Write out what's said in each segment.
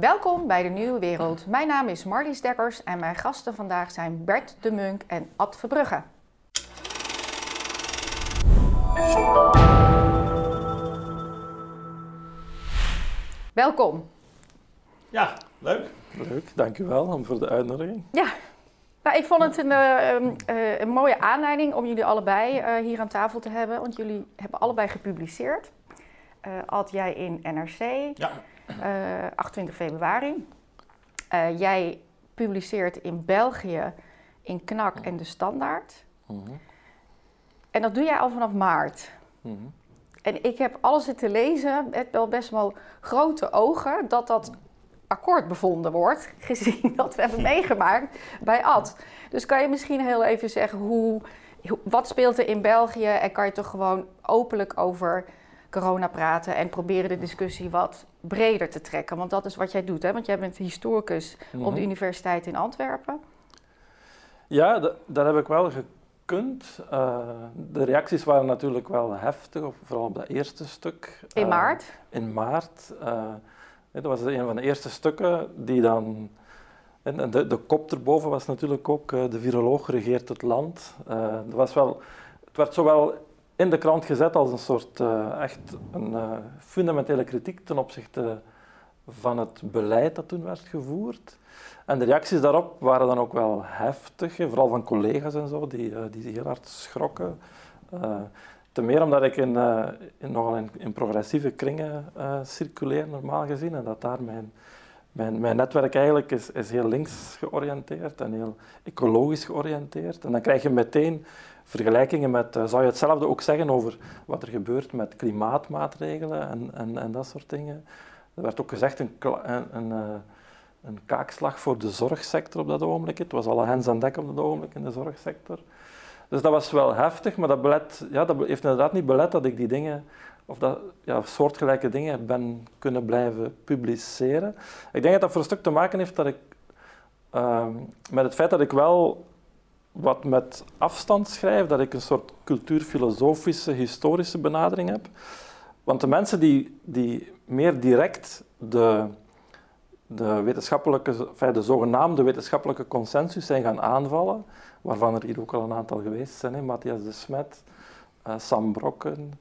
Welkom bij de Nieuwe Wereld. Mijn naam is Marlies Dekkers en mijn gasten vandaag zijn Bert de Munk en Ad Verbrugge. Welkom. Ja, leuk. Leuk, dankjewel voor de uitnodiging. Ja, nou, ik vond het een, uh, uh, een mooie aanleiding om jullie allebei uh, hier aan tafel te hebben. Want jullie hebben allebei gepubliceerd. Ad, jij in NRC, ja. 28 februari. jij publiceert in België in Knak en De Standaard. Mm -hmm. En dat doe jij al vanaf maart. Mm -hmm. En ik heb alles zitten lezen, met wel best wel grote ogen, dat dat akkoord bevonden wordt, gezien dat we hebben meegemaakt bij Ad. Dus kan je misschien heel even zeggen, hoe, wat speelt er in België en kan je toch gewoon openlijk over corona praten en proberen de discussie wat breder te trekken? Want dat is wat jij doet, hè? want jij bent historicus mm -hmm. op de Universiteit in Antwerpen. Ja, dat heb ik wel gekund. Uh, de reacties waren natuurlijk wel heftig, vooral op dat eerste stuk. In uh, maart? In maart. Uh, dat was een van de eerste stukken die dan. En de, de kop erboven was natuurlijk ook de viroloog regeert het land. dat was wel, het werd zowel in de krant gezet als een soort echt een fundamentele kritiek ten opzichte van het beleid dat toen werd gevoerd. En de reacties daarop waren dan ook wel heftig, vooral van collega's en zo, die, die heel hard schrokken. Uh, ten meer omdat ik in, uh, nogal in, in, progressieve kringen uh, circuleer, normaal gezien, en dat daar mijn, mijn, mijn netwerk eigenlijk is, is heel links georiënteerd en heel ecologisch georiënteerd. En dan krijg je meteen vergelijkingen met, zou je hetzelfde ook zeggen over wat er gebeurt met klimaatmaatregelen en, en, en dat soort dingen. Er werd ook gezegd een, een, een een kaakslag voor de zorgsector op dat ogenblik. Het was alle hens aan dek op dat ogenblik in de zorgsector. Dus dat was wel heftig, maar dat, belet, ja, dat heeft inderdaad niet belet dat ik die dingen, of dat ja, soortgelijke dingen ben kunnen blijven publiceren. Ik denk dat dat voor een stuk te maken heeft dat ik, uh, met het feit dat ik wel wat met afstand schrijf, dat ik een soort cultuurfilosofische, historische benadering heb. Want de mensen die, die meer direct de de, wetenschappelijke, enfin, de zogenaamde wetenschappelijke consensus zijn gaan aanvallen, waarvan er hier ook al een aantal geweest zijn, hè? Matthias de Smet, uh, Sam Brokken,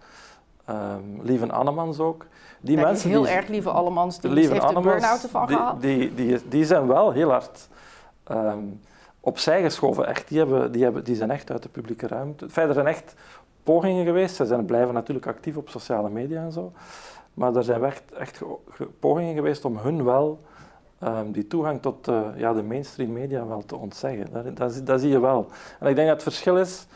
um, Lieven Annemans ook. Die mensen heel die, erg Lieve Annemans, die heeft Annemans, de burn-out ervan die, gehad. Die, die, die zijn wel heel hard um, opzij geschoven, echt. Die, hebben, die, zijn echt uit de publieke ruimte. Verder zijn echt pogingen geweest, ze zijn, blijven natuurlijk actief op sociale media en zo, maar er zijn echt, echt pogingen geweest om hun wel um, die toegang tot ja, de mainstream media wel te ontzeggen. Dat, zie je wel. En ik denk dat het verschil is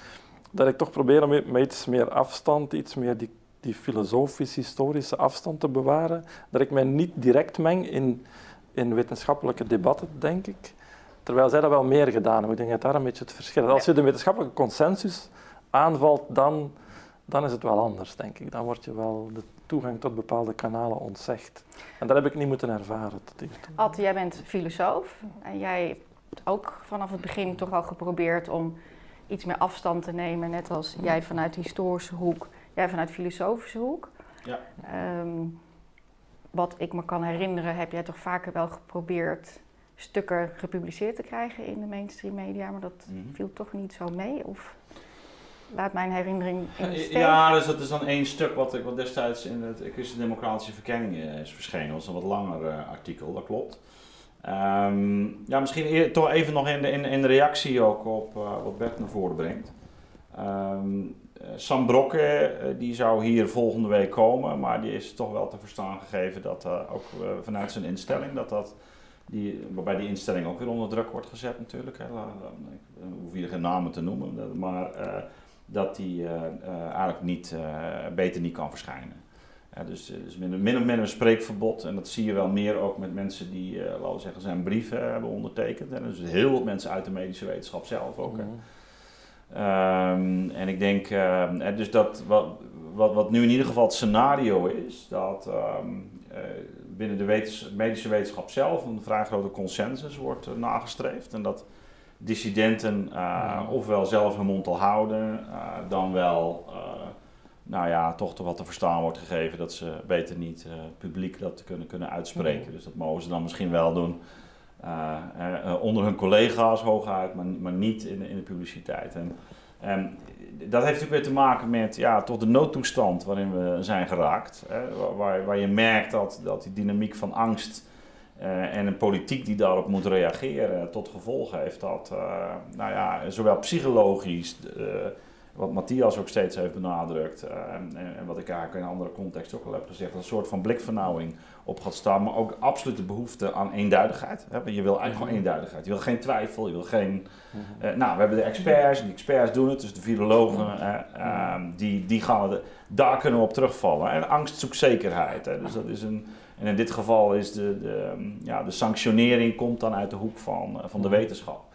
dat ik toch probeer om met iets meer afstand, iets meer die, die filosofisch-historische afstand te bewaren. Dat ik mij niet direct meng in, in wetenschappelijke debatten, denk ik. Terwijl zij dat wel meer gedaan hebben. Ik denk dat daar een beetje het verschil is. Als je de wetenschappelijke consensus aanvalt, dan, dan is het wel anders, denk ik. Dan word je wel de toegang tot bepaalde kanalen ontzegd. En dat heb ik niet moeten ervaren. Ad, jij bent filosoof en jij hebt ook vanaf het begin toch wel geprobeerd om iets meer afstand te nemen, net als jij vanuit de historische hoek, jij vanuit de filosofische hoek. Ja. Um, wat ik me kan herinneren, heb jij toch vaker wel geprobeerd stukken gepubliceerd te krijgen in de mainstream media, maar dat mm-hmm. viel toch niet zo mee? Of laat mijn herinnering in. Ja, dus dat is dan één stuk wat, wat destijds in het Christen-Democratische Verkenningen is verschenen. Dat was een wat langer uh, artikel, dat klopt. Um, ja, misschien eer, toch even nog in de, in, in de reactie ook op uh, wat Bert naar voren brengt. Um, Sam Brokke, uh, die zou hier volgende week komen, maar die is toch wel te verstaan gegeven dat ook vanuit zijn instelling, dat dat die, waarbij die instelling ook weer onder druk wordt gezet natuurlijk. Hè. Ik hoef hier geen namen te noemen, maar dat die uh, uh, eigenlijk niet, beter niet kan verschijnen. dus dus min, min of meer een spreekverbod. En dat zie je wel meer ook met mensen die, laten we zeggen, zijn brieven hebben ondertekend. En dus heel veel mensen uit de medische wetenschap zelf ook. Mm um, en ik denk, ehm, dus dat wat, wat, wat nu in ieder geval het scenario is, dat um, binnen de wetens, medische wetenschap zelf een vrij grote consensus wordt nagestreefd. En dat dissidenten uh, ofwel zelf hun mond al houden, uh, dan wel nou ja, toch toch wat te verstaan wordt gegeven dat ze beter niet publiek dat kunnen, kunnen uitspreken. Mhm. Dus dat mogen ze dan misschien wel doen onder hun collega's hooguit, maar, maar niet in, in de publiciteit. En, en, dat heeft natuurlijk weer te maken met ja, toch de noodtoestand waarin we zijn geraakt. waar, waar je merkt dat, dat die dynamiek van angst en een politiek die daarop moet reageren tot gevolg heeft dat nou ja, zowel psychologisch wat Matthias ook steeds heeft benadrukt, uh, en, en, wat ik eigenlijk in een andere context ook al heb gezegd, een soort van blikvernauwing op gaat staan, maar ook absolute behoefte aan eenduidigheid. Hè? Je wil eigenlijk gewoon eenduidigheid. Je wil geen twijfel, je wil geen... Uh, nou, we hebben de experts, en die experts doen het, dus de virologen, uh, die, die gaan we, daar kunnen we op terugvallen. En angst zoekt zekerheid. Hè? Dus dat is een... En in dit geval is de, de, ja, de sanctionering komt dan uit de hoek van, van de wetenschap.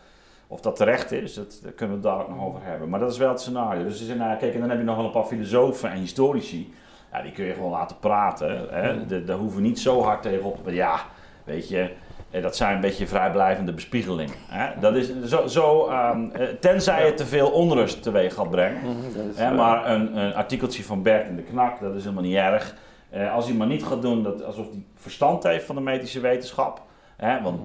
Of dat terecht is, dat, daar kunnen we het daar ook nog over hebben. Maar dat is wel het scenario. Dus is, nou, kijk, en dan heb je nog wel een paar filosofen en historici. Ja, die kun je gewoon laten praten. Hè. De, daar hoeven we niet zo hard tegenop. Maar ja, weet je, dat zijn een beetje vrijblijvende bespiegelingen. Hè. Dat is zo, zo um, tenzij het te veel onrust teweeg gaat brengen. is, hè, maar een, een, artikeltje van Bert in de Knak, dat is helemaal niet erg. Uh, als hij maar niet gaat doen dat, alsof hij verstand heeft van de medische wetenschap. Hè, want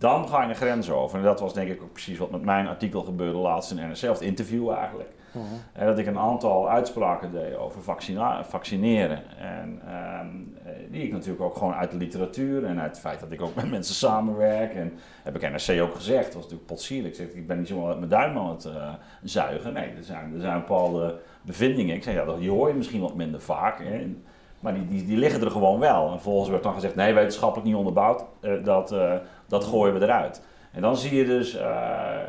dan ga je een grens over. En dat was denk ik ook precies wat met mijn artikel gebeurde laatst in NRC, of het interview eigenlijk. Mhm. En dat ik een aantal uitspraken deed over vaccineren. En um, die ik natuurlijk ook gewoon uit de literatuur en uit het feit dat ik ook met mensen samenwerk. En heb ik NRC ook gezegd, dat was natuurlijk potsierlijk. Ik zeg, ik ben niet zomaar met mijn duim aan het uh, zuigen. Nee, er zijn, er zijn bepaalde bevindingen. Ik zeg, ja, die hoor je misschien wat minder vaak. Hè. Maar die, die, die liggen er gewoon wel. En vervolgens werd dan gezegd, nee, wetenschappelijk niet onderbouwd. Uh, dat, dat gooien we eruit. En dan zie je dus, uh,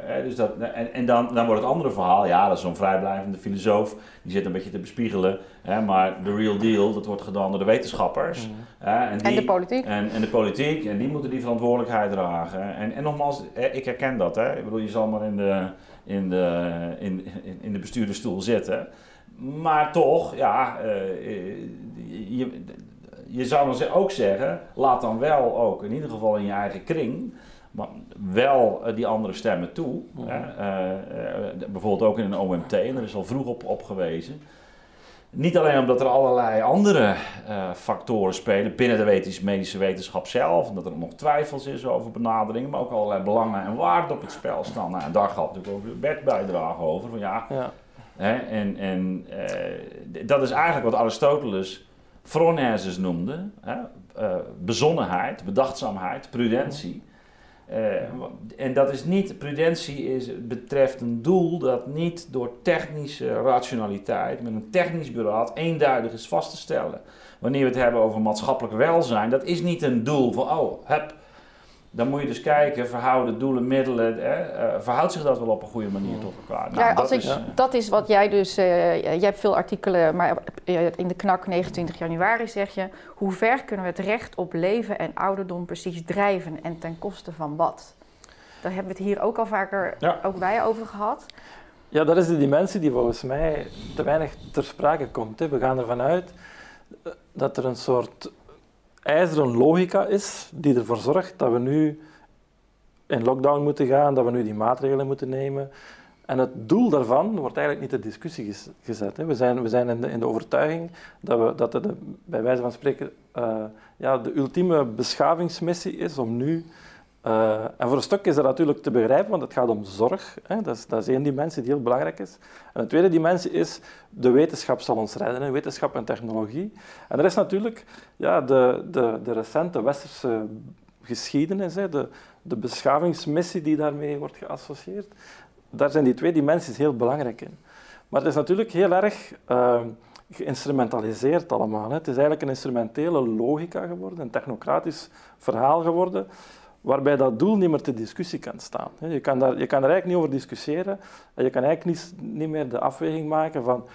hè, dus dat, en, en dan, dan wordt het andere verhaal, ja, dat is zo'n vrijblijvende filosoof, die zit een beetje te bespiegelen, hè, maar de real deal, dat wordt gedaan door de wetenschappers. Mhm. Hè, en, die, en de politiek. En, en, de politiek, en die moeten die verantwoordelijkheid dragen. En, en nogmaals, hè, ik herken dat, hè. ik bedoel, je zal maar in de, in de, in, in de bestuurdersstoel zitten. Maar toch, ja, je, je zou dan ook zeggen, laat dan wel ook, in ieder geval in je eigen kring, maar wel die andere stemmen toe. Mhm. Hè? Uh, uh, bijvoorbeeld ook in een OMT, en er is al vroeg op, op gewezen. Niet alleen omdat er allerlei andere uh, factoren spelen binnen de medische wetenschap zelf, en dat er nog twijfels is over benaderingen, maar ook allerlei belangen en waarden op het spel staan. Nou, en daar gaat natuurlijk ook Bert bijdrage over. Van ja, ja. Hè, en en dat is eigenlijk wat Aristoteles phronesis noemde. Hè? Uh, bezonnenheid, bedachtzaamheid, prudentie. Uh, en dat is niet, prudentie is, betreft een doel dat niet door technische rationaliteit, met een technisch beraad, eenduidig is vast te stellen. Wanneer we het hebben over maatschappelijk welzijn, dat is niet een doel van, oh, heb, dan moet je dus kijken, verhouden doelen, middelen, hè, uh, verhoudt zich dat wel op een goede manier tot elkaar? Nou, ja, als dat, ik, is, dat is wat jij dus, uh, jij hebt veel artikelen, maar in de knak 29 januari zeg je, hoe ver kunnen we het recht op leven en ouderdom precies drijven en ten koste van wat? Daar hebben we het hier ook al vaker ja. ook bij over gehad. Ja, dat is de dimensie die volgens mij te weinig ter sprake komt. Hè. We gaan ervan uit dat er een soort ijzeren logica is die ervoor zorgt dat we nu in lockdown moeten gaan, dat we nu die maatregelen moeten nemen. En het doel daarvan wordt eigenlijk niet ter discussie gezet. Hè. We zijn, we zijn in, de, in de overtuiging dat, we, dat het de, bij wijze van spreken uh, ja, de ultieme beschavingsmissie is om nu... Uh, en voor een stuk is dat natuurlijk te begrijpen, want het gaat om zorg. Hè. Dat, is, dat is één dimensie die heel belangrijk is. En de tweede dimensie is, de wetenschap zal ons redden, wetenschap en technologie. En er is natuurlijk ja, de, de, de recente westerse geschiedenis, hè, de, de beschavingsmissie die daarmee wordt geassocieerd. Daar zijn die twee dimensies heel belangrijk in. Maar het is natuurlijk heel erg uh, geïnstrumentaliseerd allemaal. Het is eigenlijk een instrumentele logica geworden, een technocratisch verhaal geworden, waarbij dat doel niet meer ter discussie kan staan. Je kan, daar, je kan er eigenlijk niet over discussiëren en je kan eigenlijk niet, niet meer de afweging maken van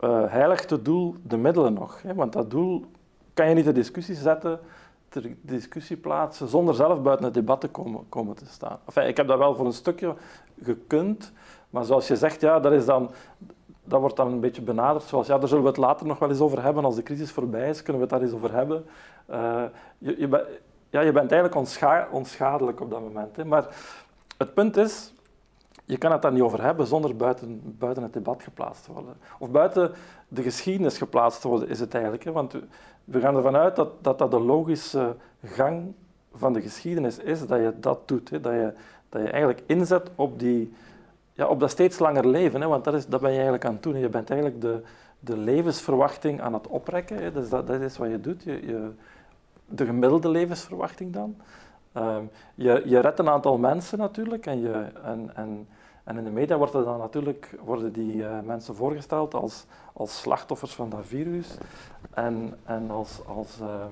uh, heiligt het doel de middelen nog. Hè? Want dat doel kan je niet ter discussie zetten ter discussie plaatsen zonder zelf buiten het debat te komen, komen te staan. Ik heb dat wel voor een stukje gekund, maar zoals je zegt, ja, dat, is dan, wordt dan een beetje benaderd zoals, ja, daar zullen we het later nog wel eens over hebben, als de crisis voorbij is, kunnen we het daar eens over hebben. Uh, je, je, ja, je bent eigenlijk onscha onschadelijk op dat moment. Hè. Maar het punt is, je kan het daar niet over hebben zonder buiten, buiten het debat geplaatst te worden. Of buiten de geschiedenis geplaatst te worden, is het eigenlijk. Hè? Want we gaan ervan uit dat, dat dat de logische gang van de geschiedenis is, dat je dat doet. Hè? Dat, je, dat je eigenlijk inzet op, die, ja, op dat steeds langer leven. Hè? Want dat, is, dat ben je eigenlijk aan het doen. Je bent eigenlijk de, de levensverwachting aan het oprekken. Hè? Dus dat, dat is wat je doet. Je, je, de gemiddelde levensverwachting dan. Um, je, je redt een aantal mensen natuurlijk en, je, en, en, en in de media worden dan natuurlijk worden die uh, mensen voorgesteld als, als slachtoffers van dat virus en, en als, als uh,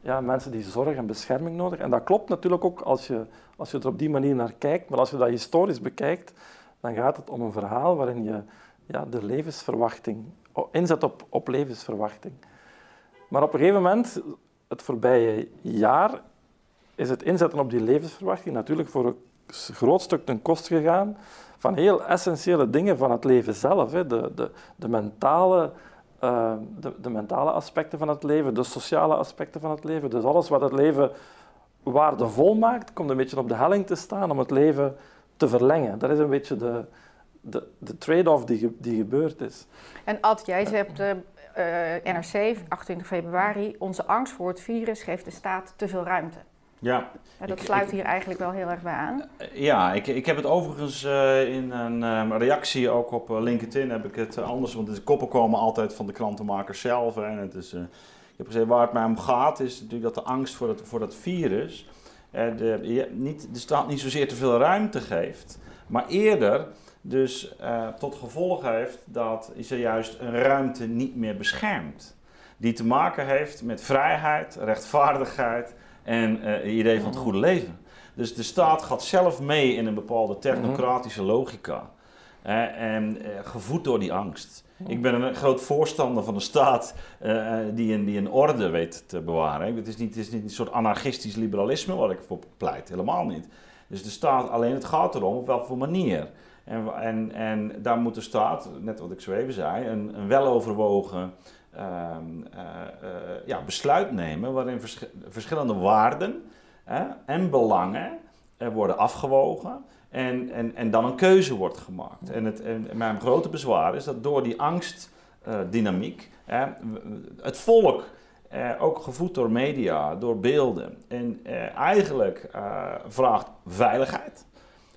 ja, mensen die zorg en bescherming nodig En dat klopt natuurlijk ook als je, als je er op die manier naar kijkt, maar als je dat historisch bekijkt, dan gaat het om een verhaal waarin je ja, de levensverwachting inzet op, op levensverwachting. Maar op een gegeven moment, het voorbije jaar, is het inzetten op die levensverwachting natuurlijk voor een groot stuk ten koste gegaan van heel essentiële dingen van het leven zelf. Hè. De, de, de, mentale, uh, de, de, mentale aspecten van het leven, de sociale aspecten van het leven. Dus alles wat het leven waardevol maakt, komt een beetje op de helling te staan om het leven te verlengen. Dat is een beetje de, de, de trade-off die, die gebeurd is. En Ad, jij hebt de uh, NRC, 28 februari, onze angst voor het virus geeft de staat te veel ruimte. Ja. ja dat sluit hier eigenlijk wel heel erg bij aan. Ja, ik, ik heb het overigens uh, in een um, reactie ook op LinkedIn heb ik het anders, want de koppen komen altijd van de krantenmakers zelf. Hè, en het is, uh, ik heb gezegd waar het mij om gaat is natuurlijk dat de angst voor, het, voor dat virus de, niet, de staat niet zozeer te veel ruimte geeft, maar eerder dus uh, tot gevolg heeft dat ze juist een ruimte niet meer beschermt. Die te maken heeft met vrijheid, rechtvaardigheid en uh, het idee van het goede leven. Dus de staat gaat zelf mee in een bepaalde technocratische logica. en uh, gevoed door die angst. Ik ben een groot voorstander van een staat uh, die, een, die een orde weet te bewaren. Het is, niet, het is niet een soort anarchistisch liberalisme waar ik voor pleit, helemaal niet. Dus de staat, alleen het gaat erom op welke manier. En, en, en daar moet de staat, net wat ik zo even zei, een, een weloverwogen uh, uh, ja, besluit nemen waarin vers verschillende waarden en belangen worden afgewogen en, en, en dan een keuze wordt gemaakt. En, het, en mijn grote bezwaar is dat door die angstdynamiek het volk ook gevoed door media, door beelden en eigenlijk vraagt veiligheid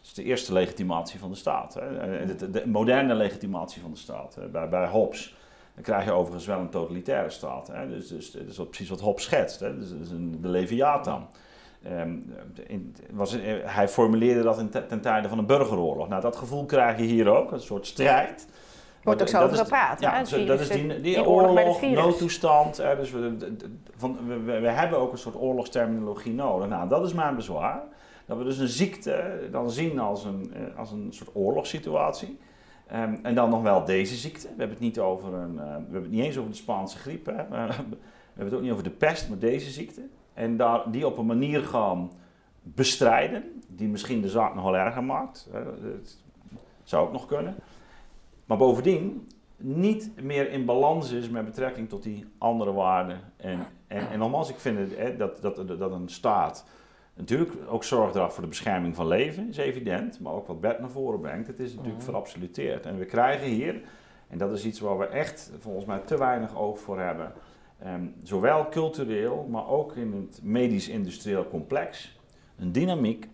is de eerste legitimatie van de staat. Hè. De, de, moderne legitimatie van de staat. Hè. Bij, bij Hobbes dan krijg je overigens wel een totalitaire staat. Hè. Dus, dus dat is wat, precies wat Hobbes schetst. Hè. Dus, dus een, de Leviathan. Um, in, was, hij formuleerde dat in ten tijde van een burgeroorlog. Nou, dat gevoel krijg je hier ook, een soort strijd. Wordt ook zo over gepraat. Ja, hè? dat is die, die oorlog, noodtoestand. Hè, dus we, van, we, we, hebben ook een soort oorlogsterminologie nodig. Nou, dat is mijn bezwaar. Dat we dus een ziekte dan zien als een, eh, als een soort oorlogssituatie. Um, en dan nog wel deze ziekte. We hebben het niet over een, uh, we hebben het niet eens over de Spaanse griep. Hè? we hebben het ook niet over de pest, maar deze ziekte. En daar, die op een manier gaan bestrijden, die misschien de zaak nog erger maakt. Dat zou ook nog kunnen. Maar bovendien niet meer in balans is met betrekking tot die andere waarden. En, en, en ik vind het, hè, dat, dat, dat een staat Natuurlijk ook zorg voor de bescherming van leven, is evident. Maar ook wat Bert naar voren brengt, het is natuurlijk mm verabsoluteerd. En we krijgen hier, en dat is iets waar we echt volgens mij te weinig oog voor hebben. Um, zowel cultureel, maar ook in het medisch-industrieel complex. Een dynamiek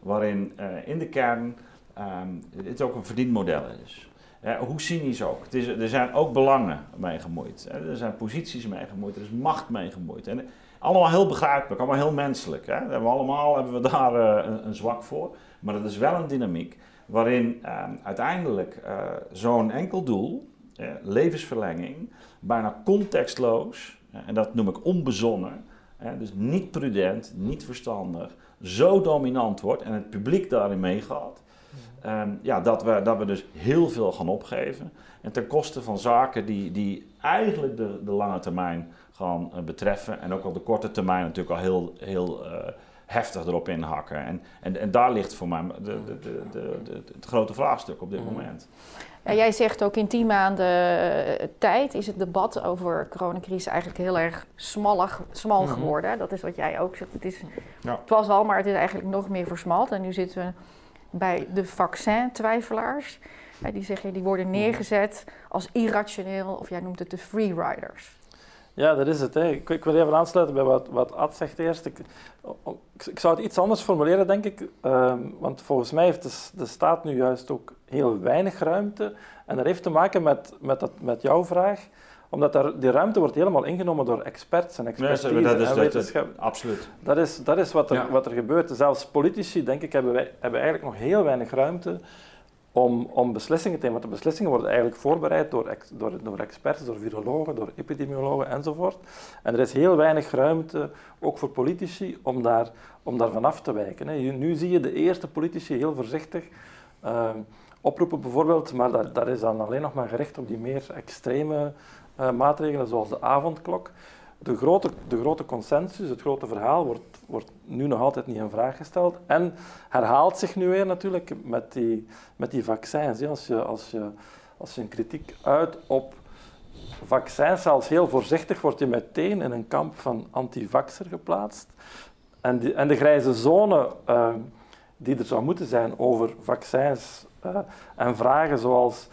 waarin uh, in de kern um, het ook een verdienmodel is. Uh, hoe cynisch ook. Het is, er zijn ook belangen mee gemoeid. Er zijn posities mee gemoeid. Er is macht mee gemoeid. En allemaal heel begrijpelijk, allemaal heel menselijk. Hè? Hebben we allemaal hebben we daar uh, een, zwak voor. Maar het is wel een dynamiek waarin uh, uiteindelijk uh, zo'n enkel doel, levensverlenging, bijna contextloos, en dat noem ik onbezonnen, dus niet prudent, niet verstandig, zo dominant wordt en het publiek daarin meegaat. Um, ja, dat, we, dat we dus heel veel gaan opgeven. En ten koste van zaken die, die eigenlijk de, de lange termijn gaan uh, betreffen. En ook op de korte termijn natuurlijk al heel, heel uh, heftig erop inhakken. En, en, en daar ligt voor mij de, de, de, de, het grote vraagstuk op dit mm. moment. Ja, jij zegt ook in tien maanden uh, tijd is het debat over coronacrisis eigenlijk heel erg smallig, smal mhm. geworden. Dat is wat jij ook zegt. Het, is, ja. het was al, maar het is eigenlijk nog meer versmald. En nu zitten we bij de vaccintwijfelaars. Die zeggen, die worden neergezet als irrationeel, of jij noemt het de freeriders. Ja, dat is het. Hè. Ik, ik, wil even aansluiten bij wat, wat Ad zegt eerst. Ik, ik, zou het iets anders formuleren, denk ik. Uh, want volgens mij heeft de, de, staat nu juist ook heel weinig ruimte. En dat heeft te maken met, met, dat, met jouw vraag omdat daar, die ruimte wordt helemaal ingenomen door experts en expertise ja, dat is, en wetenschap. Dat, absoluut. Dat is, dat is wat, er, wat er gebeurt. Zelfs politici, denk ik, hebben, wij, hebben eigenlijk nog heel weinig ruimte om, om beslissingen te nemen. Want de beslissingen worden eigenlijk voorbereid door, door, door experts, door virologen, door epidemiologen enzovoort. En er is heel weinig ruimte, ook voor politici, om daar, om daar vanaf te wijken. Hè. Nu zie je de eerste politici heel voorzichtig uh, oproepen bijvoorbeeld, maar dat, dat is dan alleen nog maar gericht op die meer extreme uh, maatregelen, zoals de avondklok. De grote, de grote consensus, het grote verhaal, wordt, wordt nu nog altijd niet in vraag gesteld. En herhaalt zich nu weer natuurlijk met die, met die vaccins. Als je, als, je, als je een kritiek uit op vaccins, zelfs heel voorzichtig, word je meteen in een kamp van antivaxer geplaatst. En, en de grijze zone uh, die er zou moeten zijn over vaccins uh, en vragen zoals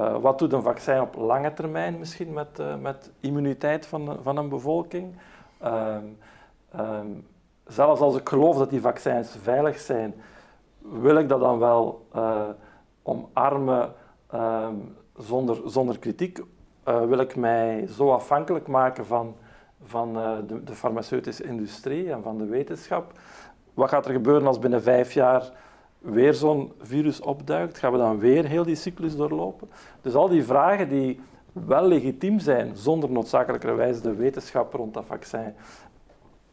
uh, wat doet een vaccin op lange termijn misschien met, uh, met immuniteit van, van een bevolking? Um, um, zelfs als ik geloof dat die vaccins veilig zijn, wil ik dat dan wel uh, omarmen um, zonder, zonder kritiek? wil ik mij zo afhankelijk maken van, van de, de farmaceutische industrie en van de wetenschap? Wat gaat er gebeuren als binnen vijf jaar weer zo'n virus opduikt, gaan we dan weer heel die cyclus doorlopen? Dus al die vragen die wel legitiem zijn, zonder noodzakelijkerwijs de wetenschap rond dat vaccin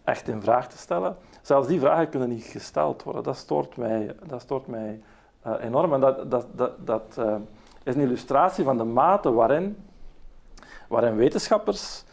echt in vraag te stellen, zelfs die vragen kunnen niet gesteld worden. Dat stoort mij, dat stoort mij uh, enorm. En dat, dat, dat, dat uh, is een illustratie van de mate waarin, waarin wetenschappers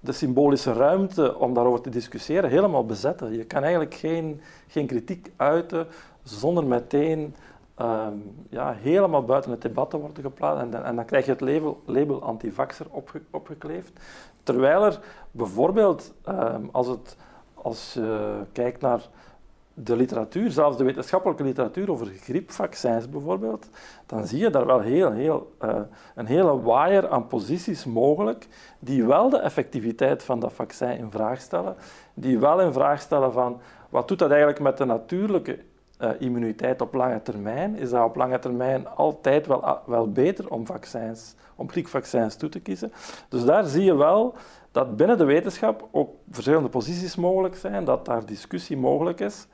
de symbolische ruimte om daarover te discussiëren helemaal bezetten. Je kan eigenlijk geen, geen kritiek uiten zonder meteen um, ja, helemaal buiten het debat te worden geplaatst. En, en dan krijg je het label, label antivaxer opge, opgekleefd. Terwijl er bijvoorbeeld, um, als, het, als je kijkt naar de literatuur, zelfs de wetenschappelijke literatuur over griepvaccins bijvoorbeeld, dan zie je daar wel heel, heel, uh, een hele waaier aan posities mogelijk die wel de effectiviteit van dat vaccin in vraag stellen, die wel in vraag stellen van wat doet dat eigenlijk met de natuurlijke uh, immuniteit op lange termijn, is dat op lange termijn altijd wel, ah, wel beter om vaccins, om prikvaccins toe te kiezen. Dus daar zie je wel dat binnen de wetenschap ook verschillende posities mogelijk zijn, dat daar discussie mogelijk is.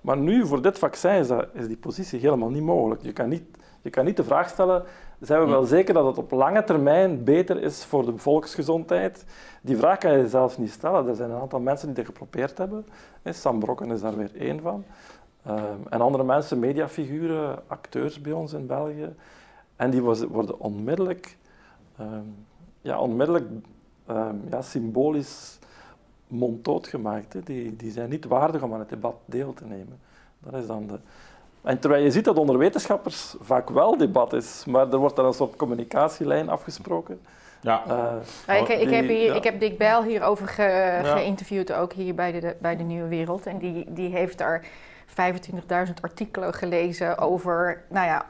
Maar nu, voor dit vaccin, is, dat, is die positie helemaal niet mogelijk. Je kan niet, je kan niet de vraag stellen, zijn we wel zeker dat het op lange termijn beter is voor de volksgezondheid? Die vraag kan je zelfs niet stellen. Er zijn een aantal mensen die dat geprobeerd hebben. Sam Brokken is daar weer één van. Um, en andere mensen, mediafiguren, acteurs bij ons in België. En die worden onmiddellijk, um, ja, onmiddellijk um, ja, symbolisch monddood gemaakt. Hè. Die, die zijn niet waardig om aan het debat deel te nemen. Dat is dan de... En terwijl je ziet dat onder wetenschappers vaak wel debat is, maar er wordt dan een soort communicatielijn afgesproken. Ja. Uh, ik, ik, heb hier, ik heb Dick Bijl hierover ge, geïnterviewd, ook hier bij de, bij de Nieuwe Wereld. En die, die heeft daar 25.000 artikelen gelezen over, nou ja,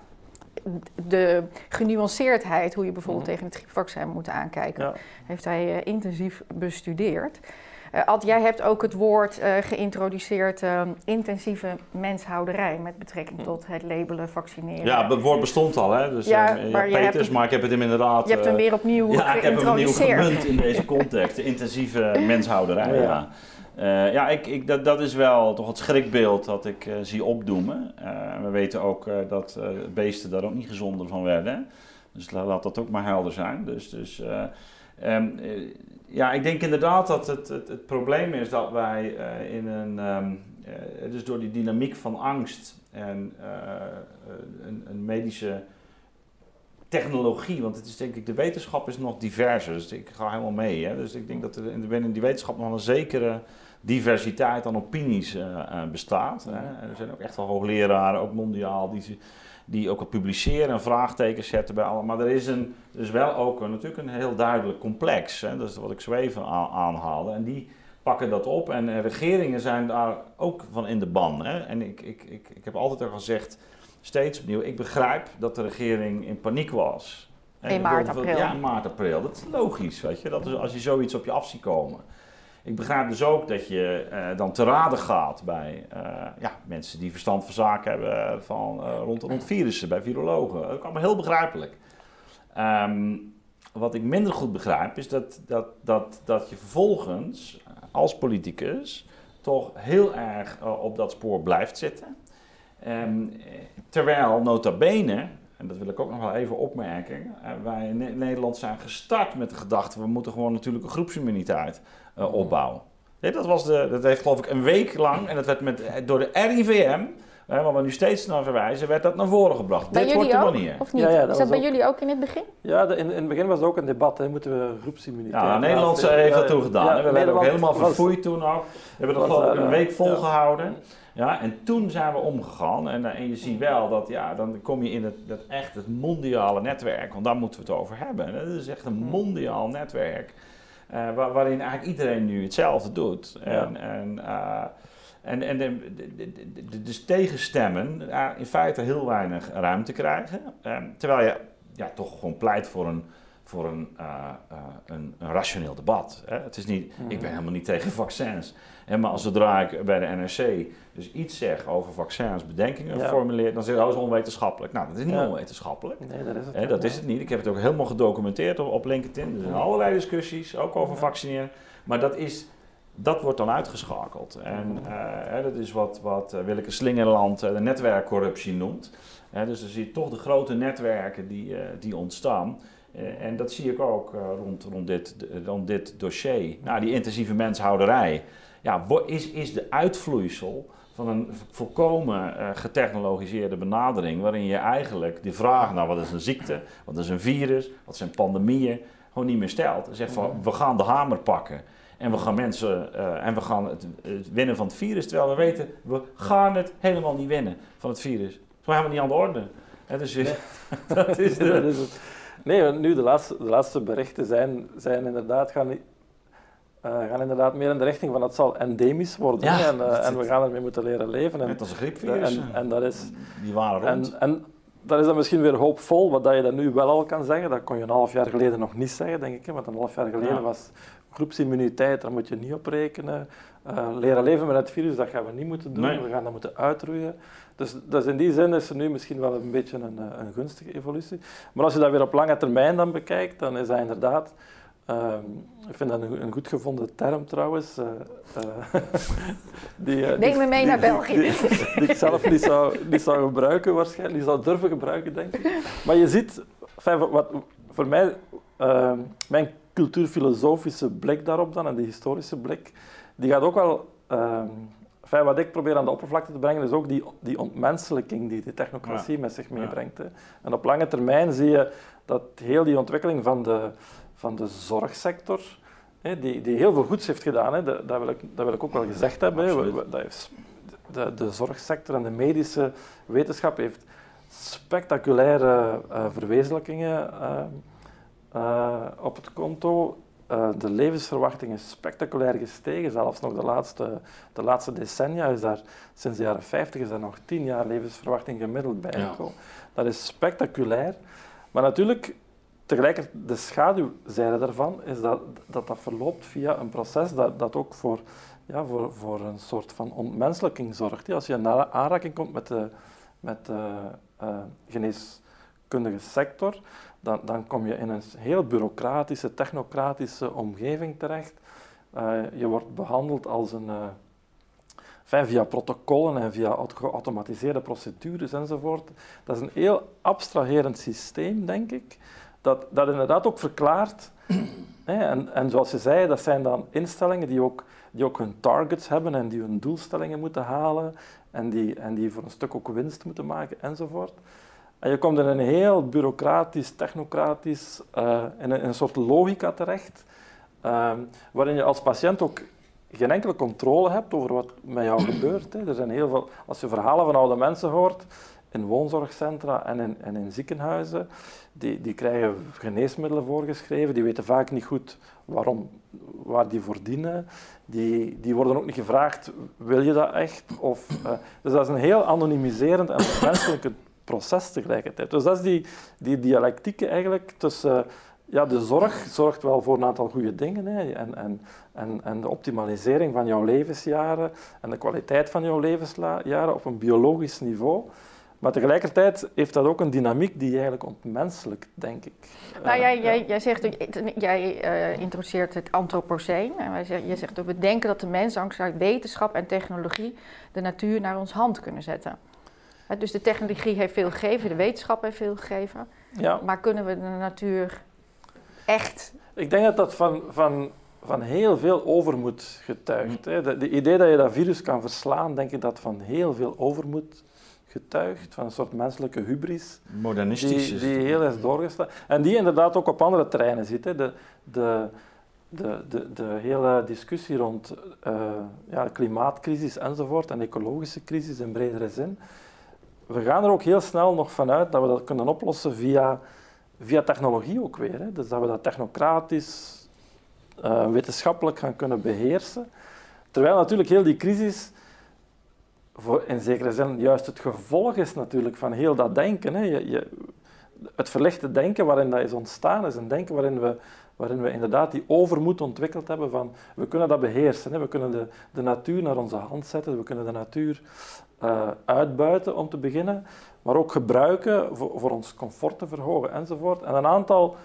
de genuanceerdheid, hoe je bijvoorbeeld mhm. tegen het griepvaccin moet aankijken, heeft hij uh, intensief bestudeerd. Uh, Ad, jij hebt ook het woord uh, geïntroduceerd, intensieve menshouderij, met betrekking mhm. tot het labelen, vaccineren. Ja, het woord bestond al, hè? Dus, ja, maar, Peters, maar ik heb het hem inderdaad... Je hebt hem weer opnieuw ja, geïntroduceerd. Ja, ik heb hem opnieuw gemunt in deze context, de intensieve menshouderij, ja. Uh, ja, ik, ik, dat, dat is wel toch het schrikbeeld dat ik uh, zie opdoemen. Uh, we weten ook dat beesten daar ook niet gezonder van werden. Dus laat dat ook maar helder zijn. Dus, dus um, ja, ik denk inderdaad dat het, het, het probleem is dat wij in een. Um, dus door die dynamiek van angst en een, een medische technologie, want het is denk ik, de wetenschap is nog diverser. Dus ik ga helemaal mee. Hè? Dus ik denk dat er in die wetenschap nog een zekere diversiteit aan opinies uh, bestaat. Hè. Er zijn ook echt wel hoogleraren, ook mondiaal, die, die ook al publiceren en vraagtekens zetten bij alle. Maar er is, een, er is wel ook een, natuurlijk een heel duidelijk complex. Hè. Dat is wat ik zo even aan, aanhaalde. En die pakken dat op en eh, regeringen zijn daar ook van in de ban. Hè? En ik, ik, ik, ik heb altijd al gezegd, steeds opnieuw, ik begrijp dat de regering in paniek was. In maart, april. Ja, in maart, april. Dat is logisch, weet je. Dat is als je zoiets op je af ziet komen. Ik begrijp dus ook dat je eh, dan te raden gaat bij eh, ja, mensen die verstand van zaken hebben van, eh, rond, rond virussen, bij virologen. Dat is allemaal heel begrijpelijk. Ehm, wat ik minder goed begrijp is dat, dat, dat, dat je vervolgens als politicus toch heel erg op dat spoor blijft zitten. Ehm, eh, terwijl nota bene, en dat wil ik ook nog wel even opmerken, eh, wij in Ne- Nederland zijn gestart met de gedachte, we moeten gewoon natuurlijk een groepsimmuniteit eh, opbouwen. Nee, dat, was de, dat heeft geloof ik een week lang, en dat werd met, eh, door de RIVM, eh, waar we nu steeds naar verwijzen, werd dat naar voren gebracht. Bij Dit wordt jullie de ook? manier. Of niet? Ja, ja, dat is dat was bij ook- jullie ook in het begin? Ja, de- in, in het begin was het ook een debat, hè. moeten we groepsimmuniteit Ja, Nederland heeft dat toen gedaan. ja, hè. we werden ook helemaal was- verfoeid toen ook. We hebben dat geloof ik een week ja. volgehouden. Ja, en toen zijn we omgegaan. En, eh, en je ziet wel dat, ja, dan kom je in het, dat echt het mondiale netwerk. Want daar moeten we het over hebben. Dat is echt een mondiaal netwerk. eh, waar- waarin eigenlijk iedereen nu hetzelfde doet. En, en, eh, en, en de, de, de- de- dus tegenstemmen eh, in feite heel weinig ruimte krijgen. Eh, terwijl je ja, toch gewoon pleit voor een, voor een, een, een rationeel debat. Hè? Het is niet, Ik ben helemaal niet tegen vaccins. Hè, maar zodra ik bij de NRC dus iets zeg over vaccins, bedenkingen Ja. formuleer, dan zeg je, oh, dat is onwetenschappelijk. Nou, dat is niet Ja. onwetenschappelijk. Nee, dat is het. Dat is het niet. Ik heb het ook helemaal gedocumenteerd op, op LinkedIn. Er zijn allerlei discussies, ook over vaccineren. Maar dat, is, dat wordt dan uitgeschakeld. En eh, dat is wat, wat eh, Willeke Slingerland eh, de netwerkcorruptie noemt. Dus dan zie je toch de grote netwerken die, die ontstaan. En dat zie ik ook rond, rond, dit, rond dit dossier. Nou, die intensieve menshouderij ja, is, is de uitvloeisel van een volkomen eh, getechnologiseerde benadering, waarin je eigenlijk die vraag naar wat is een ziekte, wat is een virus, wat zijn pandemieën, gewoon niet meer stelt. Zegt van, we gaan de hamer pakken en we gaan mensen eh, en we gaan het, het winnen van het virus, terwijl we weten, we gaan het helemaal niet winnen van het virus. Het is helemaal niet aan de orde. Hè, dus dat is Nee, dat de, is het. Nee, want nu de laatste, de laatste berichten zijn, zijn inderdaad, gaan, gaan inderdaad meer in de richting van het zal endemisch worden. Ja, en, eh, en we gaan ermee moeten leren leven. En, net als een griepvirus. en, en dat is, die waren rond. en, en dat is dan misschien weer hoopvol, wat dat je dat nu wel al kan zeggen. Dat kon je een half jaar geleden nog niet zeggen, denk ik. hè, Want een half jaar geleden Ja. was groepsimmuniteit, daar moet je niet op rekenen. Eh, leren leven met het virus, dat gaan we niet moeten doen. Nee. We gaan dat moeten uitroeien. Dus, dus in die zin is er nu misschien wel een beetje een, eh, een gunstige evolutie. Maar als je dat weer op lange termijn dan bekijkt, dan is dat inderdaad... ehm, ik vind dat een, een goed gevonden term trouwens. eh, eh, die, Neem me mee die- naar België. Die, die ik zelf niet zou, niet zou gebruiken waarschijnlijk. Die zou durven gebruiken, denk ik. Maar je ziet, enfin, wat, voor mij, ehm, mijn cultuurfilosofische blik daarop dan, en die historische blik, die gaat ook wel... ehm, enfin, wat ik probeer aan de oppervlakte te brengen, is ook die, die ontmenselijking die de technocratie met zich meebrengt. Hè. En op lange termijn zie je dat heel die ontwikkeling van de, van de zorgsector, hè, die, die heel veel goeds heeft gedaan, hè, dat, dat, wil ik, dat wil ik ook wel gezegd hebben. dat heeft, de, de zorgsector en de medische wetenschap heeft spectaculaire eh, verwezenlijkingen eh, eh, op het konto. De levensverwachting is spectaculair gestegen, zelfs nog de laatste, de laatste decennia is daar, sinds de jaren 50 is er nog 10 jaar levensverwachting gemiddeld bijgekomen. Dat is spectaculair. Maar natuurlijk, tegelijkertijd, de schaduwzijde daarvan is dat dat, dat verloopt via een proces dat, dat ook voor, ja, voor, voor een soort van ontmenselijking zorgt. Als je in aanraking komt met de, met de eh, geneeskundige sector, dan, dan kom je in een heel bureaucratische, technocratische omgeving terecht. Eh, je wordt behandeld als een... eh, via protocollen en via auto- geautomatiseerde procedures enzovoort. Dat is een heel abstraherend systeem, denk ik, dat, dat inderdaad ook verklaart. hè, en, en zoals je zei, dat zijn dan instellingen die ook, die ook hun targets hebben en die hun doelstellingen moeten halen en die, en die voor een stuk ook winst moeten maken enzovoort. En je komt in een heel bureaucratisch, technocratisch, eh, in, een, een soort logica terecht, ehm, waarin je als patiënt ook geen enkele controle hebt over wat met jou gebeurt. Hè. Er zijn heel veel, als je verhalen van oude mensen hoort, in woonzorgcentra en in, en in ziekenhuizen. Die, die krijgen geneesmiddelen voorgeschreven, die weten vaak niet goed waarom, waar die voor dienen. Die, die worden ook niet gevraagd, wil je dat echt? Of, uh, dus dat is een heel anonimiserend en menselijk proces tegelijkertijd. Dus dat is die, die dialectiek eigenlijk tussen... Ja, de zorg zorgt wel voor een aantal goede dingen. Hè. En, en, en, en de optimalisering van jouw levensjaren en de kwaliteit van jouw levensjaren op een biologisch niveau. Maar tegelijkertijd heeft dat ook een dynamiek die eigenlijk ontmenselijk, denk ik. Nou, jij, jij, jij, zegt, jij uh, introduceert het antropoceen. En wij zeggen, je zegt dat we denken dat de mens dankzij wetenschap en technologie de natuur naar ons hand kunnen zetten. Dus de technologie heeft veel gegeven, de wetenschap heeft veel gegeven. Ja. Maar kunnen we de natuur echt... Ik denk dat dat van, van, van heel veel overmoed getuigt. De, idee dat je dat virus kan verslaan, denk ik dat van heel veel overmoed getuigt. Van een soort menselijke hubris. Modernistisch. Die, die heel is doorgestaan. En die inderdaad ook op andere terreinen zit. Hè. De, de, de, de, de hele discussie rond uh, ja, klimaatcrisis enzovoort en ecologische crisis in bredere zin we gaan er ook heel snel nog vanuit dat we dat kunnen oplossen via, via technologie ook weer. Hè. Dus dat we dat technocratisch, uh, wetenschappelijk gaan kunnen beheersen. Terwijl natuurlijk heel die crisis voor in zekere zin juist het gevolg is natuurlijk van heel dat denken. Hè. Je, je, het verlichte denken waarin dat is ontstaan is een denken waarin we, waarin we inderdaad die overmoed ontwikkeld hebben van we kunnen dat beheersen. Hè. We kunnen de, de natuur naar onze hand zetten, we kunnen de natuur uh, uitbuiten om te beginnen, maar ook gebruiken voor, voor, ons comfort te verhogen enzovoort. En een aantal,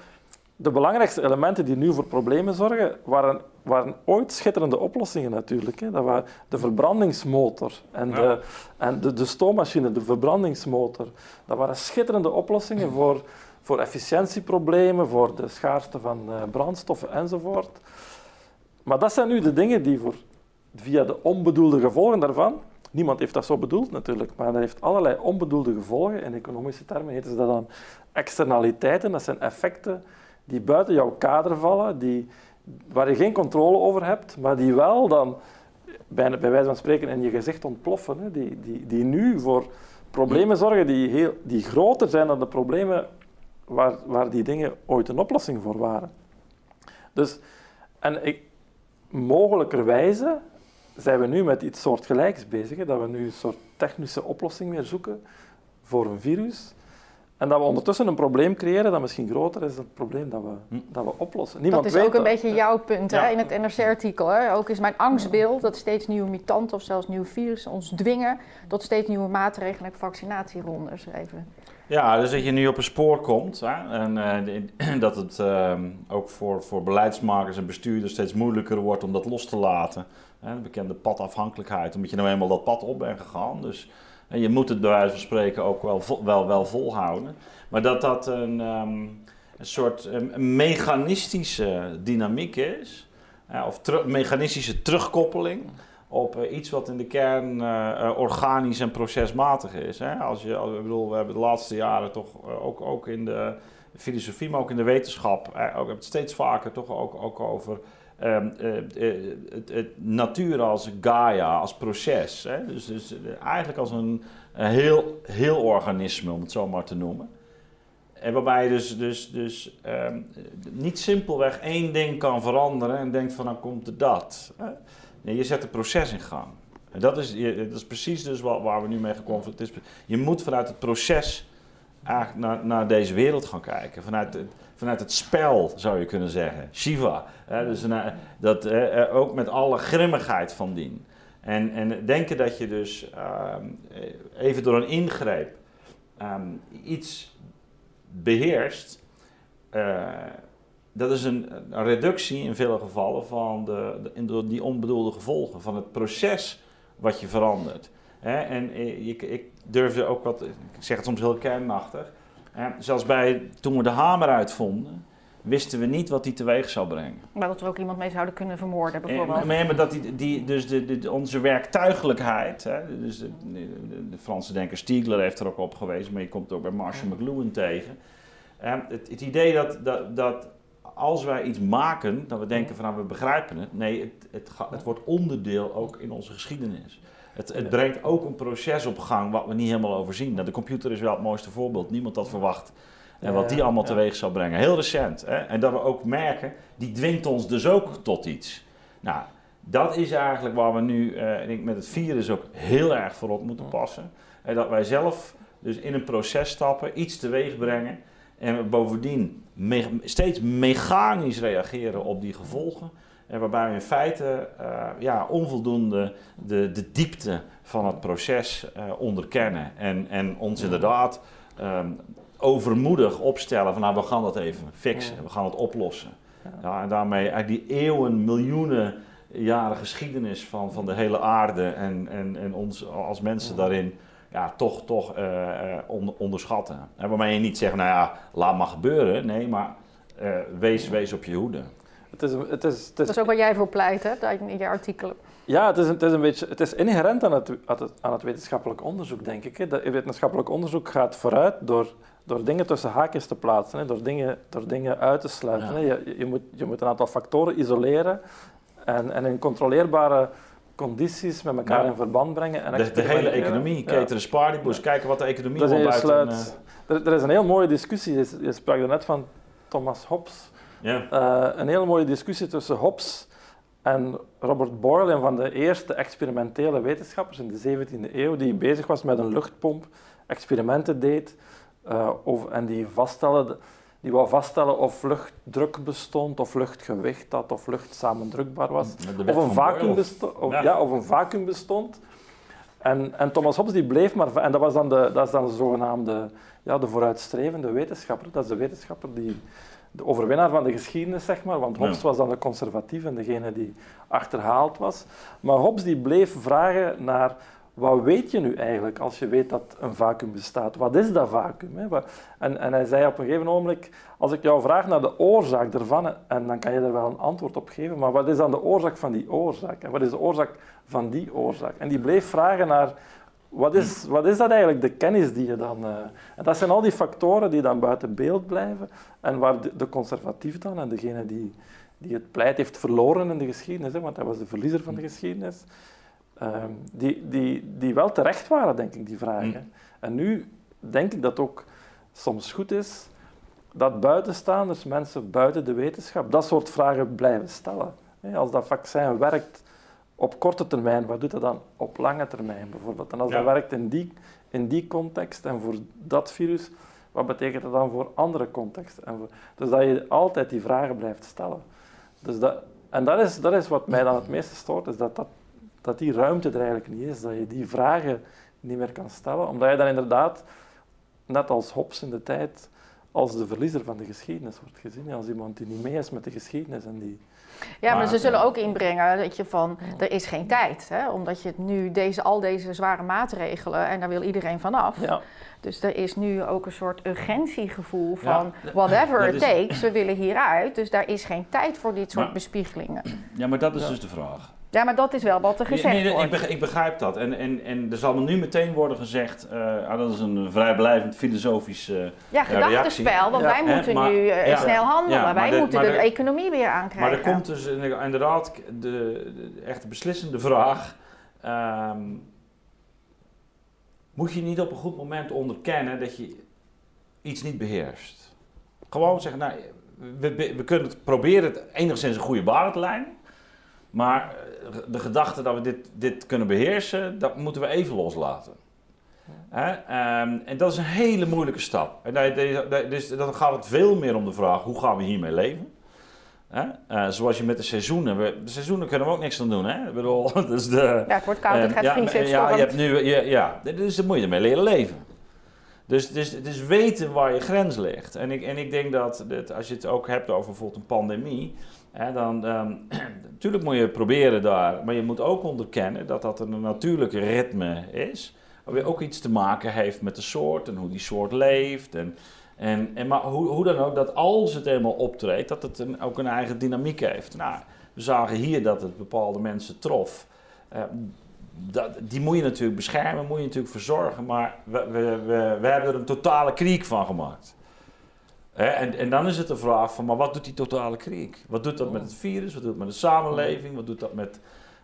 de belangrijkste elementen die nu voor problemen zorgen, waren, waren ooit schitterende oplossingen natuurlijk. Hè. Dat waren de verbrandingsmotor en, de, en de, de stoommachine, de verbrandingsmotor. Dat waren schitterende oplossingen voor, voor efficiëntieproblemen, voor de schaarste van uh, brandstoffen enzovoort. Maar dat zijn nu de dingen die voor, via de onbedoelde gevolgen daarvan Niemand heeft dat zo bedoeld natuurlijk, maar dat heeft allerlei onbedoelde gevolgen. In economische termen heten ze dat dan externaliteiten. Dat zijn effecten die buiten jouw kader vallen, die, waar je geen controle over hebt, maar die wel dan bij, bij wijze van spreken in je gezicht ontploffen. Die, die, die nu voor problemen zorgen die, heel, die groter zijn dan de problemen waar, waar die dingen ooit een oplossing voor waren. Dus, en ik, mogelijkerwijze zijn we nu met iets soortgelijks bezig. Dat we nu een soort technische oplossing meer zoeken voor een virus. En dat we ondertussen een probleem creëren dat misschien groter is dan het probleem dat we, hm. dat we oplossen. Niemand dat is ook een beetje jouw punt hè, in het NRC-artikel. Ook is mijn angstbeeld dat steeds nieuwe mutanten of zelfs nieuwe virussen ons dwingen tot steeds nieuwe maatregelen en vaccinatierondes. Even. Ja, dus dat je nu op een spoor komt hè, en uh, dat het uh, ook voor, voor beleidsmakers en bestuurders steeds moeilijker wordt om dat los te laten. Hè, de bekende padafhankelijkheid, omdat je nou eenmaal dat pad op bent gegaan. Dus en je moet het bij wijze van spreken ook wel, wel, wel volhouden. Maar dat dat een, um, een soort een mechanistische dynamiek is, of mechanistische terugkoppeling op uh, iets wat in de kern uh, organisch en procesmatig is. Hè? Als je, als, ik bedoel, we hebben de laatste jaren toch ook, ook in de filosofie, maar ook in de wetenschap, ook, het steeds vaker toch ook, ook over Um, het, natuur als Gaia, als proces. Hè? Dus, dus eigenlijk als een, een, heel, heel organisme, om het zo maar te noemen. En waarbij je dus, dus, dus um, niet simpelweg één ding kan veranderen en denkt van dan komt er dat. Nee, je zet het proces in gang. En dat is, dat is precies dus waar, we nu mee geconfronteerd zijn. Je moet vanuit het proces naar, naar deze wereld gaan kijken. Vanuit het, vanuit het spel, zou je kunnen zeggen. Shiva. Hè, dus dat, ook met alle grimmigheid van dien. En, en denken dat je dus ehm, even door een ingreep ehm, iets beheerst, uh, dat is een, een, reductie in vele gevallen van de, de, die onbedoelde gevolgen van het proces wat je verandert. Hè? En eh, ik, ik durfde ook wat, ik zeg het soms heel kernachtig, zelfs bij, toen we de hamer uitvonden, wisten we niet wat die teweeg zou brengen. Maar dat we ook iemand mee zouden kunnen vermoorden, bijvoorbeeld. En, maar dat die, die, dus de, de, onze werktuigelijkheid, hè, dus de, de, Franse denker Stiegler heeft er ook op gewezen, maar je komt het ook bij Marshall McLuhan tegen. het, het, idee dat, dat, dat als wij iets maken, dat we denken van nou, we begrijpen het. Nee, het, het wordt onderdeel ook in onze geschiedenis. Het, het brengt ook een proces op gang wat we niet helemaal overzien. Nou, de computer is wel het mooiste voorbeeld. Niemand had verwacht. En wat die allemaal teweeg zou brengen. Heel recent. Hè? En dat we ook merken, die dwingt ons dus ook tot iets. Nou, dat is eigenlijk waar we nu eh, ik met het virus ook heel erg voor op moeten passen. En dat wij zelf dus in een proces stappen, iets teweeg brengen. En we bovendien me- steeds mechanisch reageren op die gevolgen. En waarbij we in feite eh, ja, onvoldoende de, de diepte van het proces eh, onderkennen. En, en ons inderdaad ehm, overmoedig opstellen van nou we gaan dat even fixen, we gaan het oplossen. Ja. En daarmee eigenlijk die eeuwen, miljoenen jaren geschiedenis van, van de hele aarde en, en, en ons als mensen daarin ja, toch, toch eh, on- onderschatten. En waarmee je niet zegt, nou ja, laat maar gebeuren. Nee, maar wees, wees op je hoede. Het is, het is, het is, Dat is ook wat jij voor pleit, hè, in je artikelen. Ja, het is, een- het is een beetje, het is inherent aan het, aan het, wetenschappelijk onderzoek, denk ik. Hè. Dat wetenschappelijk onderzoek gaat vooruit door, door dingen tussen haakjes te plaatsen, hè, door, dingen, door dingen uit te sluiten. Ja. Hè. Je, je, moet, je moet een aantal factoren isoleren en, en in controleerbare condities met elkaar Ja. in verband brengen. En De, de hele economie, Ja. cateren spaardeboes, kijken wat de economie Dat is allemaal je buiten... sluit. Er, er is een heel mooie discussie, je, je sprak er net van Thomas Hobbes. Eh, ja. Een hele mooie discussie tussen Hobbes en Robert Boyle, een van de eerste experimentele wetenschappers in de 17e eeuw, die bezig was met een luchtpomp, experimenten deed eh, over, en die, vaststelde, die wou vaststellen of luchtdruk bestond, of luchtgewicht had, of lucht samendrukbaar was. Of een, vacuüm Boyle. besto- of, Ja. ja. of een vacuüm bestond. En, en Thomas Hobbes die bleef maar... En dat, was dan de, dat is dan de zogenaamde ja, de vooruitstrevende wetenschapper. Dat is de wetenschapper die... De overwinnaar van de geschiedenis, zeg maar. Want Hobbes Ja. was dan de conservatief en degene die achterhaald was. Maar Hobbes die bleef vragen naar... Wat weet je nu eigenlijk als je weet dat een vacuüm bestaat? Wat is dat vacuüm? En, en hij zei op een gegeven ogenblik, als ik jou vraag naar de oorzaak ervan, en dan kan je er wel een antwoord op geven, maar wat is dan de oorzaak van die oorzaak? En wat is de oorzaak van die oorzaak? En die bleef vragen naar, wat is, wat is dat eigenlijk, de kennis die je dan... eh, en dat zijn al die factoren die dan buiten beeld blijven, en waar de, de conservatief dan, en degene die, die het pleit heeft verloren in de geschiedenis, hè, want hij was de verliezer van de geschiedenis, ehm, die, die, die wel terecht waren, denk ik, die vragen. En nu denk ik dat ook soms goed is dat buitenstaanders, mensen buiten de wetenschap, dat soort vragen blijven stellen. Hè, Als dat vaccin werkt op korte termijn, wat doet dat dan op lange termijn bijvoorbeeld? En als Ja. dat werkt in die, in die context en voor dat virus, wat betekent dat dan voor andere contexten? En voor, dus dat je altijd die vragen blijft stellen. Dus dat, en dat is, dat is wat mij dan het meeste stoort, is dat, dat, dat die ruimte er eigenlijk niet is, dat je die vragen niet meer kan stellen, omdat je dan inderdaad, net als Hobbes in de tijd, als de verliezer van de geschiedenis wordt gezien, als iemand die niet mee is met de geschiedenis en die... Ja, maar, Maar- ze zullen ook inbrengen dat je van, er is geen tijd. Hè? Omdat je het nu, deze, al deze zware maatregelen, en daar wil iedereen vanaf. Ja, Dus er is nu ook een soort urgentiegevoel Ja, van, whatever it is- takes, we willen hieruit. Dus daar is geen tijd voor dit soort Maar- bespiegelingen. ja, maar dat is Ja. dus de vraag. Ja, maar dat is wel wat er gezegd nee, nee, ik, wordt. ik begrijp dat. En, en, en er zal me nu meteen worden gezegd, eh, ah, dat is een vrijblijvend filosofisch... eh, Ja, gedachtenspel, want Ja, wij hè, moeten maar- nu eh, ja. snel handelen. Ja, maar wij de- moeten maar de, de- economie weer aankrijgen. Maar er komt dus inderdaad de, de echt beslissende vraag. ehm, moet je niet op een goed moment onderkennen dat je iets niet beheerst? Gewoon zeggen, nou, we, we we kunnen het proberen het enigszins een goede baan te leiden. Maar eh, de gedachte dat we dit, dit kunnen beheersen, dat moeten we even loslaten. Hè? Ehm, en dat is een hele moeilijke stap. En dat- dus dan gaat het veel meer om de vraag, hoe gaan we hiermee leven? Hè? Eh, zoals je met de seizoenen, we, de seizoenen kunnen we ook niks aan doen. Hè? Ik bedoel, dus de, Ja, het wordt koud, het Ehm, gaat ja, vriezen, ja, je hebt nu, ja, ja, dus dan moet je ermee leren leven. Dus, dus het is weten waar je grens ligt. En ik, en ik denk dat, dat als je het ook hebt over bijvoorbeeld een pandemie, dan ehm, natuurlijk moet je proberen daar, maar je moet ook onderkennen dat dat een natuurlijk ritme is. Waar ook iets te maken heeft met de soort en hoe die soort leeft. En, en, en maar hoe, hoe dan ook, dat als het eenmaal optreedt, dat het een, ook een eigen dynamiek heeft. Nou, we zagen hier dat het bepaalde mensen trof. Eh, dat, die moet je natuurlijk beschermen, moet je natuurlijk verzorgen, maar we, we, we hebben er een totale kriek van gemaakt. En, en dan is het de vraag van, maar wat doet die totale kriek? Wat doet dat met het virus? Wat doet dat met de samenleving? Wat doet dat met...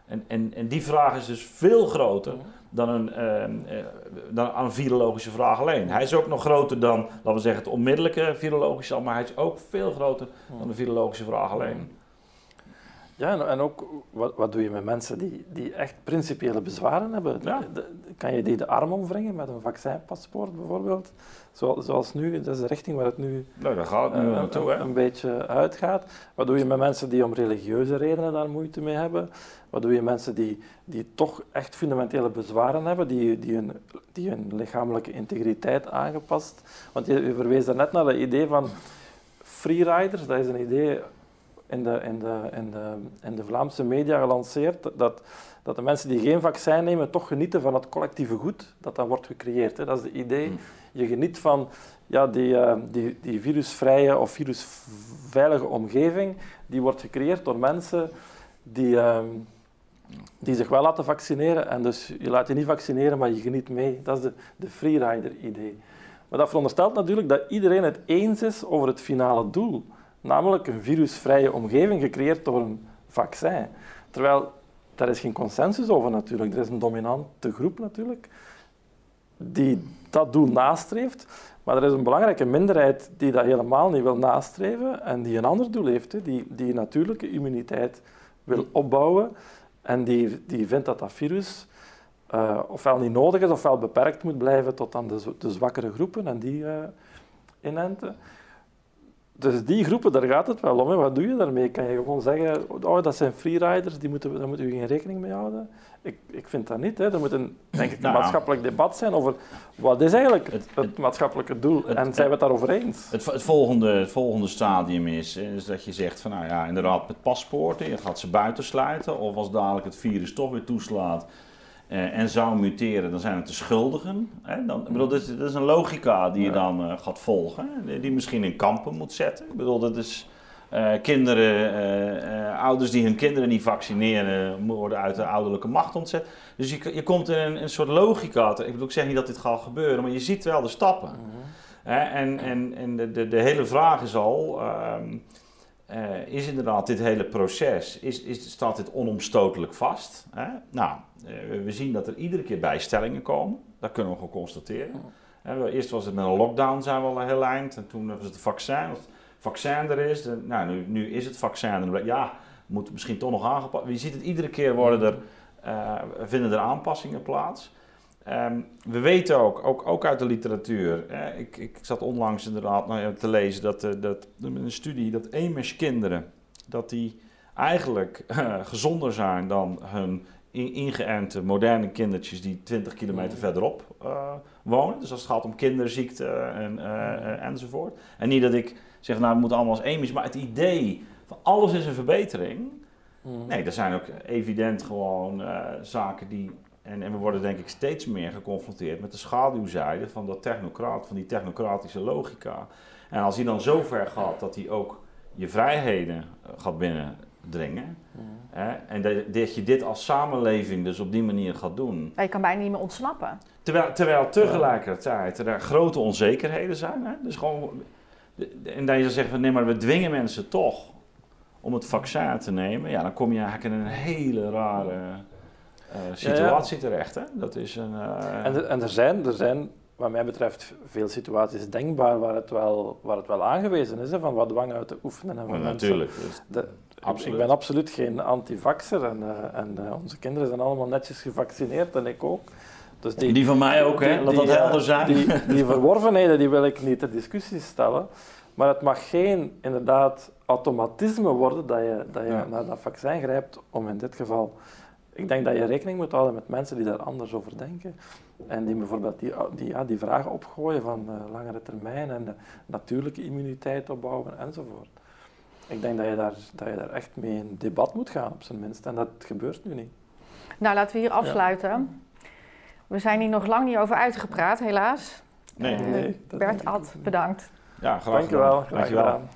En, en, en die vraag is dus veel groter dan een, eh, eh, dan een virologische vraag alleen. Hij is ook nog groter dan, laten we zeggen, het onmiddellijke virologische, maar hij is ook veel groter dan de virologische vraag alleen. Ja, en, ook wat, wat doe je met mensen die, die echt principiële bezwaren hebben? Ja. De- kan je die de arm omwringen met een vaccinpaspoort bijvoorbeeld? Zoals, zoals nu, dat is de richting waar het nu Nou, daar gaat nu eh, een beetje uitgaat. Wat doe je met mensen die om religieuze redenen daar moeite mee hebben? Wat doe je met mensen die, die toch echt fundamentele bezwaren hebben, die, die, hun, die hun lichamelijke integriteit aangepast? Want je, je verwees daarnet naar het idee van freeriders, dat is een idee in de, in de, in de, in de Vlaamse media gelanceerd, dat, dat de mensen die geen vaccin nemen toch genieten van het collectieve goed dat dan wordt gecreëerd. Hè. Dat is het idee. Hmm. Je geniet van ja, die, eh, die, die virusvrije of virusveilige omgeving, die wordt gecreëerd door mensen die, ehm, die zich wel laten vaccineren. En dus je laat je niet vaccineren, maar je geniet mee. Dat is de, de freerider-idee. Maar dat veronderstelt natuurlijk dat iedereen het eens is over het finale doel. Namelijk een virusvrije omgeving gecreëerd door een vaccin. Terwijl daar is geen consensus over natuurlijk. Er is een dominante groep natuurlijk die dat doel nastreeft. Maar er is een belangrijke minderheid die dat helemaal niet wil nastreven en die een ander doel heeft, die, die natuurlijke immuniteit wil opbouwen en die, die vindt dat dat virus eh, ofwel niet nodig is ofwel beperkt moet blijven tot aan de, de zwakkere groepen en die eh, inenten. Dus die groepen, daar gaat het wel om. Hè. Wat doe je daarmee? Kan je gewoon zeggen, oh, dat zijn freeriders, die moeten, daar moeten we geen rekening mee houden? Ik, ik vind dat niet. Hè. Er moet een, denk ik, een Nou maatschappelijk debat zijn over wat is eigenlijk het, Het- het maatschappelijke doel het- en zijn we het daarover eens? Het, het, volgende, het volgende stadium is, is dat je zegt van nou ja, inderdaad met paspoorten, je gaat ze buitensluiten. Of als dadelijk het virus toch weer toeslaat eh, en zou muteren, dan zijn het de schuldigen. Hè? Dan, ik bedoel, dat, is, dat is een logica die je dan eh, gaat volgen, hè? die- misschien in kampen moet zetten. Ik bedoel, dat is eh, kinderen, ouders die hun kinderen niet vaccineren, worden uit de ouderlijke macht ontzet. Dus je, je komt in een, een soort logica. Ik bedoel, ik zeg niet dat dit gaat gebeuren, maar je ziet wel de stappen. Hè, en en, en de, de, de hele vraag is al, ehm, eh, is inderdaad dit hele proces, is, is, staat dit onomstotelijk vast? Hè? Nou, eh, we- zien dat er iedere keer bijstellingen komen, dat kunnen we gewoon constateren. Hè, eerst was het met een lockdown, zijn we al een heel eind, en toen was het vaccin. Als het vaccin er is, de- nou, nu, nu is het vaccin er, ja, moet misschien toch nog aangepast. Je ziet het iedere keer worden er, eh, vinden er aanpassingen plaats. Ehm, we weten ook, ook, ook uit de literatuur, ik, ik zat onlangs inderdaad nou te lezen dat, eh, dat een studie dat EMS-kinderen, dat die eigenlijk eh, gezonder zijn dan hun in- ingeënte moderne kindertjes die 20 kilometer verderop eh, wonen. Dus als het gaat om kinderziekte en, enzovoort. En niet dat ik zeg, nou, we moeten allemaal als EMS, maar het idee van alles is een verbetering. Nee, er zijn ook evident gewoon zaken die. En, en we worden denk ik steeds meer geconfronteerd met de schaduwzijde van dat technocraat, van die technocratische logica. En als die dan zo ver gaat dat hij ook je vrijheden eh, gaat binnendringen. Hè, en dat, dat je dit als samenleving dus op die manier gaat doen. Maar je kan bijna niet meer ontsnappen. Terwijl, terwijl tegelijkertijd er grote onzekerheden zijn. Hè? Dus gewoon, en dat je dan zegt van nee, maar we dwingen mensen toch om het vaccin te nemen. Ja, dan kom je eigenlijk in een hele rare situatie terecht. Hè? Dat is een. eh, En, er- en er, zijn, er zijn, wat mij betreft, veel situaties denkbaar waar het wel, waar het wel aangewezen is, hè, van wat dwang uit te oefenen. En van mensen- natuurlijk. dus- De- Absoluut. Ik ben absoluut geen antivaxer en, eh, en eh, onze kinderen zijn allemaal netjes gevaccineerd en ik ook. Dus die, van mij ook, hè? Laat dat eh, helder zijn. Die, die verworvenheden die wil ik niet ter discussie stellen. Maar het mag geen inderdaad automatisme worden dat je, dat je Ja. naar dat vaccin grijpt om in dit geval... Ik denk dat je rekening moet houden met mensen die daar anders over denken. En die bijvoorbeeld die, die, ja, die vragen opgooien van eh, langere termijn en de natuurlijke immuniteit opbouwen enzovoort. Ik denk dat je, daar, dat je daar echt mee in debat moet gaan, op zijn minst. En dat gebeurt nu niet. Nou, laten we hier afsluiten. We zijn hier nog lang niet over uitgepraat, helaas. nee. Eh, Nee, Bert Ad, bedankt. Ja, graag Dankjewel. gedaan. Graag Dankjewel. gedaan.